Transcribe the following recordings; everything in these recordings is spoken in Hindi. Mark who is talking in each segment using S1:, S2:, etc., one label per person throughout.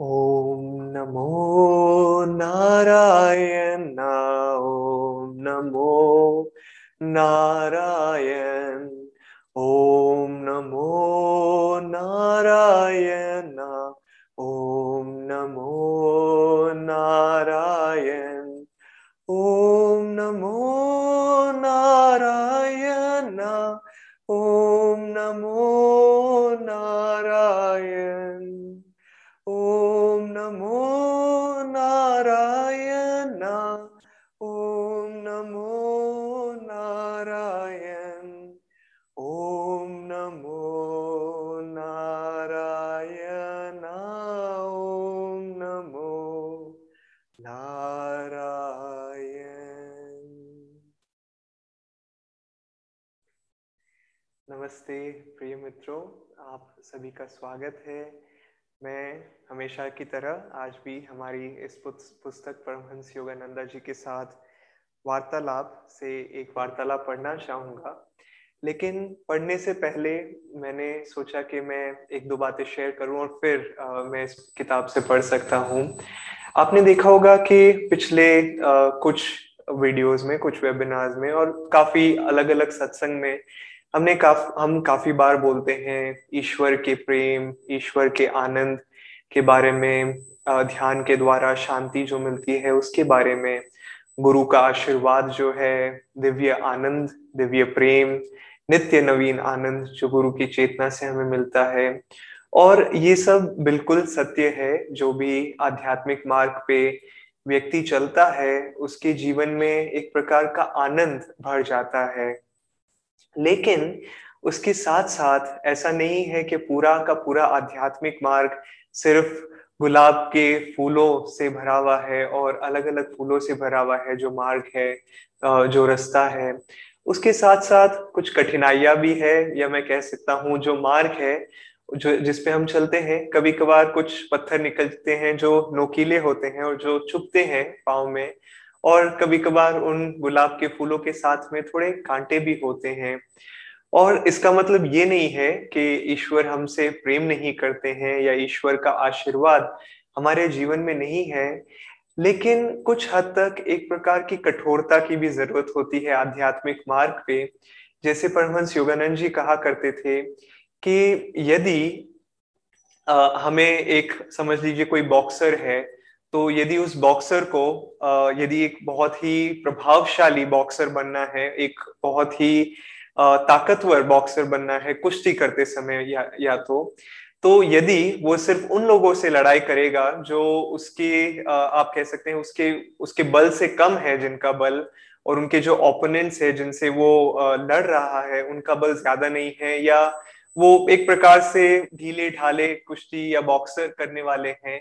S1: ॐ नमो नारायण ॐ नमो नारायण नमस्ते प्रिय मित्रों आप सभी का स्वागत है। मैं हमेशा की तरह आज भी हमारी इस पुस्तक परमहंस योगानंदा जी के साथ वार्तालाप से एक वार्तालाप पढ़ना चाहूँगा। लेकिन पढ़ने से पहले मैंने सोचा कि मैं एक दो बातें शेयर करूँ और फिर आ, मैं इस किताब से पढ़ सकता हूँ। आपने देखा होगा कि पिछले आ, कुछ वीडियोस में कुछ वेबिनार्स में और काफ़ी अलग अलग सत्संग में हमने काफ, हम काफ़ी बार बोलते हैं, ईश्वर के प्रेम, ईश्वर के आनंद के बारे में ध्यान के द्वारा शांति जो मिलती है उसके बारे में, गुरु का आशीर्वाद जो है, दिव्य आनंद, दिव्य प्रेम, नित्य नवीन आनंद जो गुरु की चेतना से हमें मिलता है। और ये सब बिल्कुल सत्य है, जो भी आध्यात्मिक मार्ग पे व्यक्ति चलता है, उसके जीवन में एक प्रकार का आनंद भर जाता है। लेकिन उसके साथ साथ ऐसा नहीं है कि पूरा का पूरा आध्यात्मिक मार्ग सिर्फ़ गुलाब के फूलों से भरा हुआ है और अलग अलग फूलों से भरा हुआ है जो मार्ग है जो रास्ता है। उसके साथ साथ कुछ कठिनाइयाँ भी है, या मैं कह सकता हूँ जो मार्ग है, जो जिसपे हम चलते हैं कभी कभार कुछ पत्थर निकलते हैं जो नोकीले होते हैं और जो चुपते हैं पाँव में और कभी कभार उन गुलाब के फूलों के साथ में थोड़े कांटे भी होते हैं। और इसका मतलब ये नहीं है कि ईश्वर हमसे प्रेम नहीं करते हैं या ईश्वर का आशीर्वाद हमारे जीवन में नहीं है लेकिन कुछ हद तक एक प्रकार की कठोरता की भी ज़रूरत होती है आध्यात्मिक मार्ग पे। जैसे परमहंस योगानंद जी कहा करते थे कि यदि आ, हमें एक समझ लीजिए कोई बॉक्सर है तो यदि उस बॉक्सर को यदि एक बहुत ही प्रभावशाली बॉक्सर बनना है एक बहुत ही ताकतवर बॉक्सर बनना है कुश्ती करते समय या, या तो तो यदि वो सिर्फ़ उन लोगों से लड़ाई करेगा जो उसके आप कह सकते हैं उसके उसके बल से कम है जिनका बल और उनके जो ओपोनेंट्स है जिनसे वो लड़ रहा है उनका बल ज़्यादा नहीं है या वो एक प्रकार से ढीले ढाले कुश्ती या बॉक्सर करने वाले हैं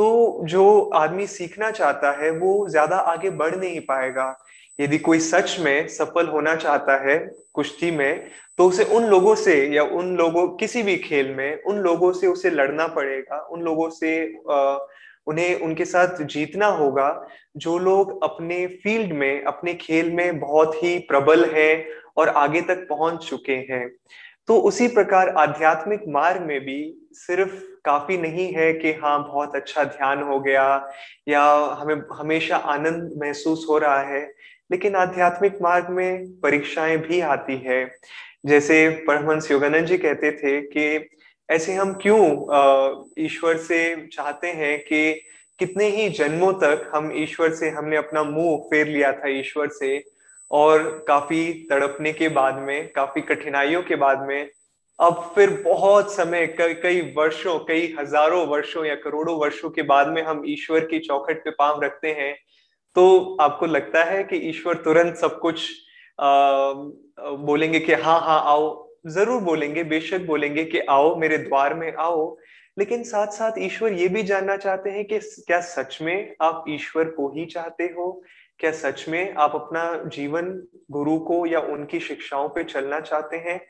S1: तो जो आदमी सीखना चाहता है वो ज़्यादा आगे बढ़ नहीं पाएगा। यदि कोई सच में सफल होना चाहता है कुश्ती में तो उसे उन लोगों से या उन लोगों किसी भी खेल में उन लोगों से उसे लड़ना पड़ेगा। उन लोगों से आ, उन्हें उनके साथ जीतना होगा। जो लोग अपने फ़ील्ड में अपने खेल में बहुत ही प्रबल हैं और आगे तक पहुँच चुके हैं। तो उसी प्रकार आध्यात्मिक मार्ग में भी सिर्फ़ काफ़ी नहीं है कि हाँ बहुत अच्छा ध्यान हो गया या हमें, हमेशा आनंद महसूस हो रहा है, लेकिन आध्यात्मिक मार्ग में परीक्षाएँ भी आती है। जैसे परमहंस योगानंद जी कहते थे कि ऐसे हम क्यों ईश्वर से चाहते हैं कि कितने ही जन्मों तक हम ईश्वर से, हमने अपना मुँह फेर लिया था ईश्वर से और काफ़ी तड़पने के बाद में काफ़ी कठिनाइयों के बाद में अब फिर बहुत समय कई वर्षों कई हज़ारों वर्षों या करोड़ों वर्षों के बाद में हम ईश्वर की चौखट पे पाँव रखते हैं। तो आपको लगता है कि ईश्वर तुरंत सब कुछ आ, बोलेंगे कि हाँ हाँ आओ ज़रूर बोलेंगे बेशक बोलेंगे कि आओ मेरे द्वार में आओ लेकिन साथ साथ ईश्वर ये भी जानना चाहते हैं कि क्या सच में आप ईश्वर को ही चाहते हो? क्या सच में आप अपना जीवन गुरु को या उनकी शिक्षाओं पे चलना चाहते हैं?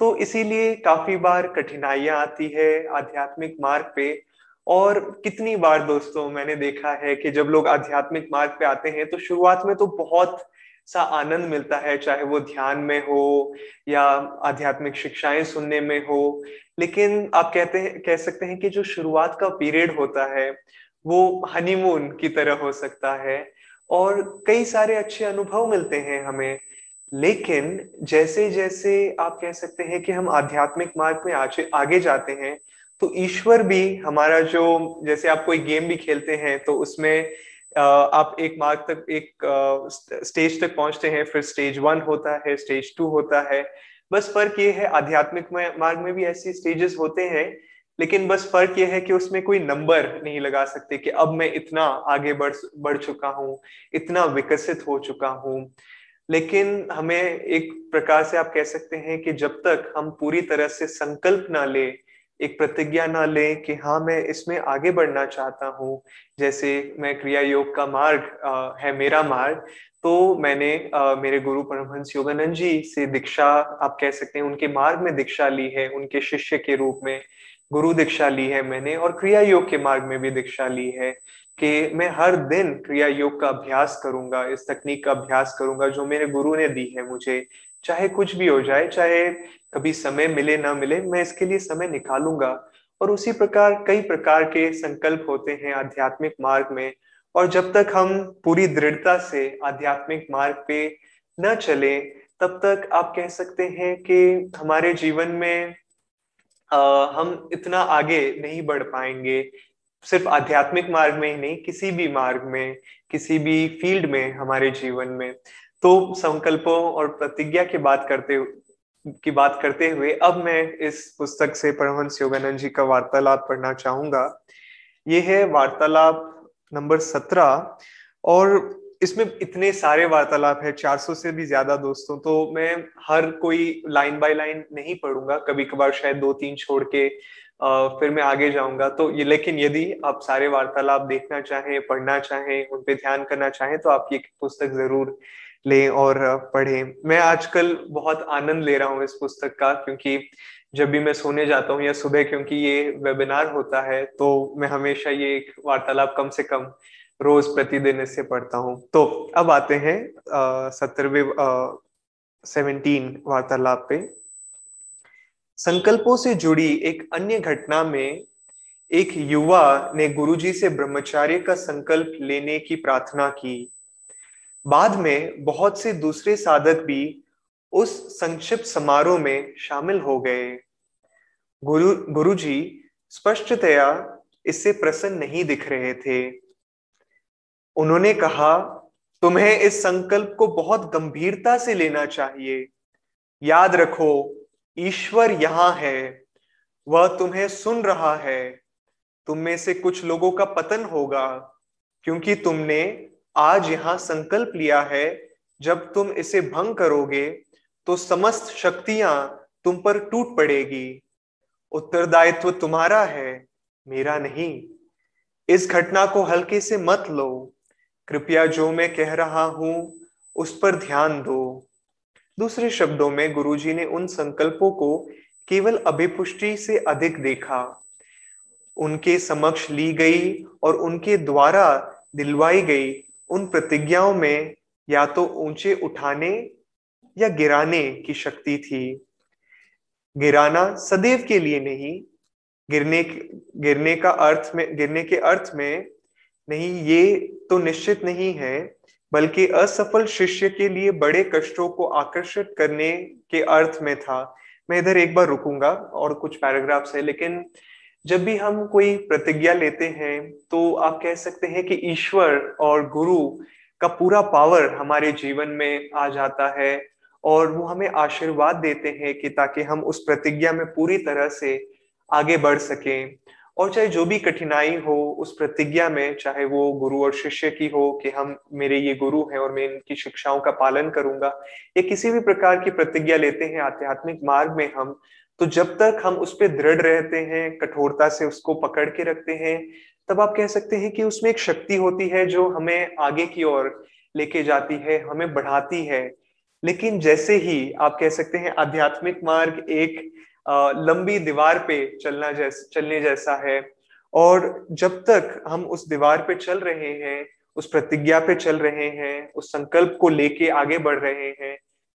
S1: तो इसीलिए काफ़ी बार कठिनाइयाँ आती है आध्यात्मिक मार्ग पे। और कितनी बार दोस्तों मैंने देखा है कि जब लोग आध्यात्मिक मार्ग पे आते हैं तो शुरुआत में तो बहुत सा आनंद मिलता है, चाहे वो ध्यान में हो या आध्यात्मिक शिक्षाएँ सुनने में हो। लेकिन आप कहते हैं, कह सकते हैं कि जो शुरुआत का पीरियड होता है, वो हनीमून की तरह हो सकता है। और कई सारे अच्छे अनुभव मिलते हैं हमें। लेकिन जैसे जैसे आप कह सकते हैं कि हम आध्यात्मिक मार्ग में आगे आगे जाते हैं तो ईश्वर भी हमारा जो, जैसे आप कोई गेम भी खेलते हैं तो उसमें आप एक मार्ग तक, एक स्टेज तक पहुँचते हैं, फिर स्टेज वन होता है, स्टेज टू होता है। बस फ़र्क ये है, आध्यात्मिक मार्ग में भी ऐसे स्टेजेस होते हैं लेकिन बस फ़र्क यह है कि उसमें कोई नंबर नहीं लगा सकते कि अब मैं इतना आगे बढ़ बढ़ चुका हूँ इतना विकसित हो चुका हूँ। लेकिन हमें एक प्रकार से आप कह सकते हैं कि जब तक हम पूरी तरह से संकल्प ना ले एक प्रतिज्ञा ना ले कि हाँ मैं इसमें आगे बढ़ना चाहता हूँ जैसे मैं क्रिया योग का मार्ग आ, है मेरा मार्ग तो मैंने आ, मेरे गुरु परमहंस योगानंद जी से दीक्षा आप कह सकते हैं उनके मार्ग में दीक्षा ली है उनके शिष्य के रूप में। गुरु दीक्षा ली है मैंने और क्रिया योग के मार्ग में भी दीक्षा ली है कि मैं हर दिन क्रिया योग का अभ्यास करूँगा, इस तकनीक का अभ्यास करूँगा जो मेरे गुरु ने दी है मुझे। चाहे कुछ भी हो जाए, चाहे कभी समय मिले, ना मिले, मैं इसके लिए समय निकालूँगा। और उसी प्रकार, कई प्रकार के संकल्प होते हैं आध्यात्मिक मार्ग में। और जब तक हम पूरी दृढ़ता से आध्यात्मिक मार्ग पे न चले, तब तक आप कह सकते हैं कि हमारे जीवन में हम इतना आगे नहीं बढ़ पाएँगे। सिर्फ़ आध्यात्मिक मार्ग में ही नहीं, किसी भी मार्ग में, किसी भी फ़ील्ड में हमारे जीवन में। तो संकल्पों और प्रतिज्ञा की बात करते की बात करते हुए अब मैं इस पुस्तक से परमहंस योगानंद जी का वार्तालाप पढ़ना चाहूँगा। ये है वार्तालाप नंबर सत्रह और इसमें इतने सारे वार्तालाप है 400 से भी ज़्यादा दोस्तों तो मैं हर कोई लाइन बाय लाइन नहीं पढ़ूँगा कभी कभार शायद दो तीन छोड़ के फिर मैं आगे जाऊँगा। तो ये, लेकिन यदि आप सारे वार्तालाप देखना चाहें, पढ़ना चाहें, उन पे ध्यान करना चाहें तो आप ये पुस्तक ज़रूर लें और पढ़ें। मैं आजकल बहुत आनंद ले रहा हूँ इस पुस्तक का, क्योंकि जब भी मैं सोने जाता हूँ या सुबह, क्योंकि ये वेबिनार होता है तो मैं हमेशा ये एक वार्तालाप कम से कम रोज प्रतिदिन इससे पढ़ता हूँ। तो अब आते हैं सत्तरवे सेवनटीन वार्तालाप पे। संकल्पों से जुड़ी एक अन्य घटना में एक युवा ने गुरुजी से ब्रह्मचार्य का संकल्प लेने की प्रार्थना की। बाद में बहुत से दूसरे साधक भी उस संक्षिप्त समारोह में शामिल हो गए। गुरु, गुरुजी स्पष्टतया इससे प्रसन्न नहीं दिख रहे थे। उन्होंने कहा, तुम्हें इस संकल्प को बहुत गंभीरता से लेना चाहिए। याद रखो, ईश्वर यहाँ है, वह तुम्हें सुन रहा है। तुम में से कुछ लोगों का पतन होगा, क्योंकि तुमने आज यहाँ संकल्प लिया है, जब तुम इसे भंग करोगे तो समस्त शक्तियाँ तुम पर टूट पड़ेगी। उत्तरदायित्व तुम्हारा है, मेरा नहीं। इस घटना को हल्के से मत लो। कृपया जो मैं कह रहा हूँ, उस पर ध्यान दो। दूसरे शब्दों में गुरुजी ने उन संकल्पों को केवल अभिपुष्टि से अधिक देखा। उनके समक्ष ली गई और उनके द्वारा दिलवाई गई उन प्रतिज्ञाओं में या तो ऊँचे उठाने या गिराने की शक्ति थी। गिराना सदैव के लिए नहीं, गिरने गिरने का अर्थ में, गिरने के अर्थ में नहीं, ये तो निश्चित नहीं है, बल्कि असफल शिष्य के लिए बड़े कष्टों को आकर्षित करने के अर्थ में था। मैं इधर एक बार रुकूँगा और कुछ पैराग्राफ्स है, लेकिन जब भी हम कोई प्रतिज्ञा लेते हैं तो आप कह सकते हैं कि ईश्वर और गुरु का पूरा पावर हमारे जीवन में आ जाता है और वो हमें आशीर्वाद देते हैं कि ताकि हम उस प्रतिज्ञा में पूरी तरह से आगे बढ़ सकें। और चाहे जो भी कठिनाई हो, उस प्रतिज्ञा में, चाहे वो गुरु और शिष्य की हो कि हम, मेरे ये गुरु हैं और मैं इनकी शिक्षाओं का पालन करूँगा, या किसी भी प्रकार की प्रतिज्ञा लेते हैं, आध्यात्मिक मार्ग में हम तो जब तक हम उस पर दृढ़ रहते हैं, कठोरता से उसको पकड़ के रखते हैं, तब आप कह सकते हैं कि उसमें एक शक्ति होती है जो हमें आगे की ओर लेके जाती है, हमें बढ़ाती है। लेकिन जैसे ही आप कह सकते हैं आध्यात्मिक मार्ग एक लंबी दीवार पे चलना जैस, चलने जैसा है। और जब तक हम उस दीवार पे चल रहे हैं, उस प्रतिज्ञा पे चल रहे हैं, उस संकल्प को लेके आगे बढ़ रहे हैं,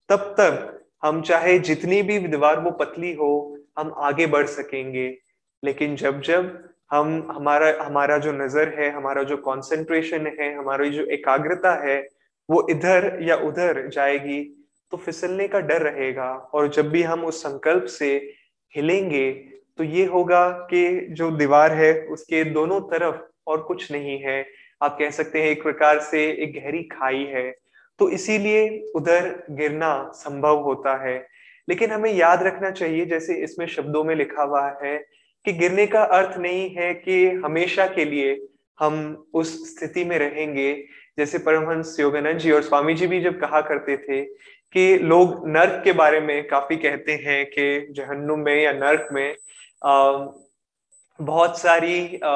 S1: तब तक हम चाहे जितनी भी दीवार वो पतली हो, हम आगे बढ़ सकेंगे। लेकिन जब जब हम, हमारा हमारा जो नज़र है, हमारा जो कंसंट्रेशन है, हमारी जो एकाग्रता है, वो इधर या उधर जाएगी तो फिसलने का डर रहेगा और जब भी हम उस संकल्प से हिलेंगे तो ये होगा कि जो दीवार है, उसके दोनों तरफ़ और कुछ नहीं है। आप कह सकते हैं, एक प्रकार से एक गहरी खाई है। तो इसीलिए उधर गिरना संभव होता है। लेकिन हमें याद रखना चाहिए, जैसे इसमें शब्दों में लिखा हुआ है, कि गिरने का अर्थ नहीं है कि हमेशा के लिए हम उस स्थिति में रहेंगे। जैसे परमहंस योगानंद जी और स्वामी जी भी जब कहा करते थे कि लोग नर्क के बारे में काफ़ी कहते हैं कि जहन्नुम में या नर्क में आ, बहुत सारी आ,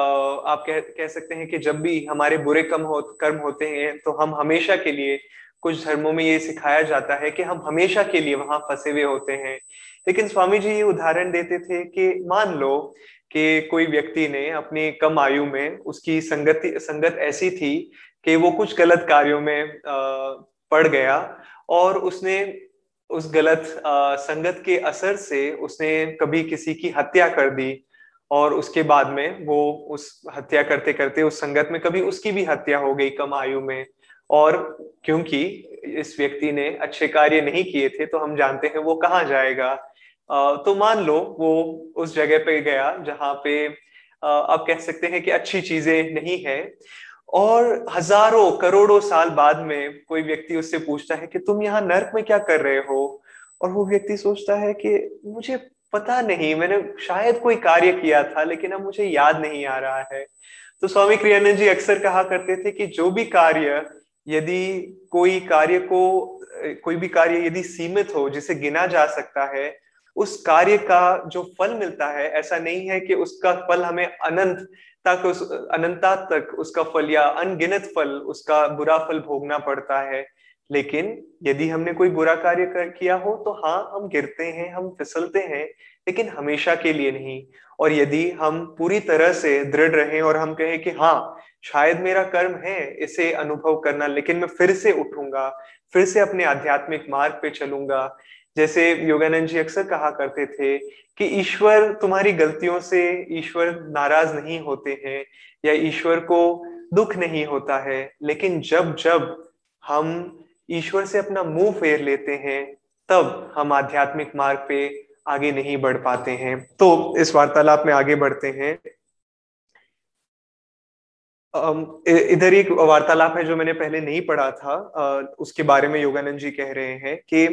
S1: आप कह कह सकते हैं कि जब भी हमारे बुरे कम हो कर्म होते हैं तो हम हमेशा के लिए कुछ धर्मों में ये सिखाया जाता है कि हम हमेशा के लिए वहाँ फंसे हुए होते हैं। लेकिन स्वामी जी ये उदाहरण देते थे कि मान लो कि कोई व्यक्ति ने अपनी कम आयु में उसकी संगति संगत ऐसी थी कि वो कुछ गलत कार्यों में पड़ गया और उसने उस गलत संगत के असर से उसने कभी किसी की हत्या कर दी और उसके बाद में वो उस हत्या करते करते उस संगत में कभी उसकी भी हत्या हो गई कम आयु में। और क्योंकि इस व्यक्ति ने अच्छे कार्य नहीं किए थे तो हम जानते हैं वो कहाँ जाएगा। तो मान लो वो उस जगह पे गया जहाँ पे आप कह सकते हैं कि अच्छी चीज़ें नहीं है। और हज़ारों, करोड़ों साल बाद में कोई व्यक्ति उससे पूछता है कि तुम यहाँ नर्क में क्या कर रहे हो? और वो व्यक्ति सोचता है कि मुझे पता नहीं, मैंने शायद कोई कार्य किया था, लेकिन अब मुझे याद नहीं आ रहा है। तो स्वामी क्रियानंद जी अक्सर कहा करते थे कि जो भी कार्य, यदि कोई कार्य को, कोई भी कार्य यदि सीमित हो, जिसे गिना जा सकता है, उस कार्य का जो फल मिलता है, ऐसा नहीं है कि उसका फल हमें अनंत तक उस अनंता तक उसका फल या अनगिनत फल उसका बुरा फल भोगना पड़ता है। लेकिन यदि हमने कोई बुरा कार्य कर, किया हो तो हाँ हम गिरते हैं हम फिसलते हैं लेकिन हमेशा के लिए नहीं। और यदि हम पूरी तरह से दृढ़ रहें और हम कहें कि हाँ शायद मेरा कर्म है इसे अनुभव करना लेकिन मैं फिर से उठूँगा फिर से अपने आध्यात्मिक मार्ग पे चलूँगा जैसे योगानंद जी अक्सर कहा करते थे कि ईश्वर तुम्हारी गलतियों से ईश्वर नाराज़ नहीं होते हैं या ईश्वर को दुख नहीं होता है। लेकिन जब जब हम ईश्वर से अपना मुँह फेर लेते हैं, तब हम आध्यात्मिक मार्ग पे आगे नहीं बढ़ पाते हैं। तो इस वार्तालाप में आगे बढ़ते हैं। इधर एक वार्तालाप है जो मैंने पहले नहीं पढ़ा था। उसके बारे में योगानंद जी कह रहे हैं कि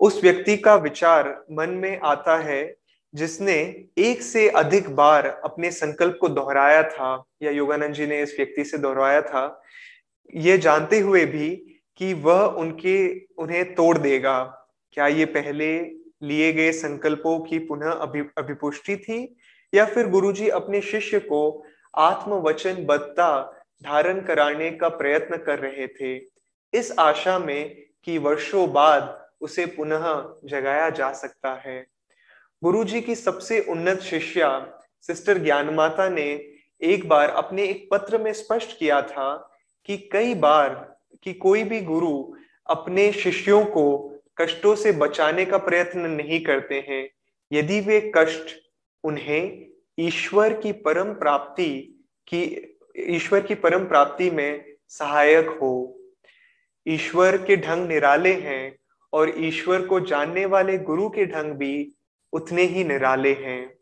S1: उस व्यक्ति का विचार मन में आता है जिसने एक से अधिक बार अपने संकल्प को दोहराया था या योगानंद जी ने इस व्यक्ति से दोहराया था ये जानते हुए भी कि वह उनके उन्हें तोड़ देगा। क्या ये पहले लिए गए संकल्पों की पुनः अभि, अभिपुष्टि थी? या फिर गुरुजी अपने शिष्य को आत्मवचन बदता धारण कराने का प्रयत्न कर रहे थे? इस आशा में कि वर्षों बाद उसे पुनः जगाया जा सकता है। गुरु जी की सबसे उन्नत शिष्या, सिस्टर ज्ञान माता ने एक बार अपने एक पत्र में स्पष्ट किया था कि कई बार कि कोई भी गुरु अपने शिष्यों को कष्टों से बचाने का प्रयत्न नहीं करते हैं। यदि वे कष्ट उन्हें ईश्वर की परम प्राप्ति की, ईश्वर की परम प्राप्ति में सहायक हो। ईश्वर के ढंग निराले हैं और ईश्वर को जानने वाले गुरु के ढंग भी उतने ही निराले हैं।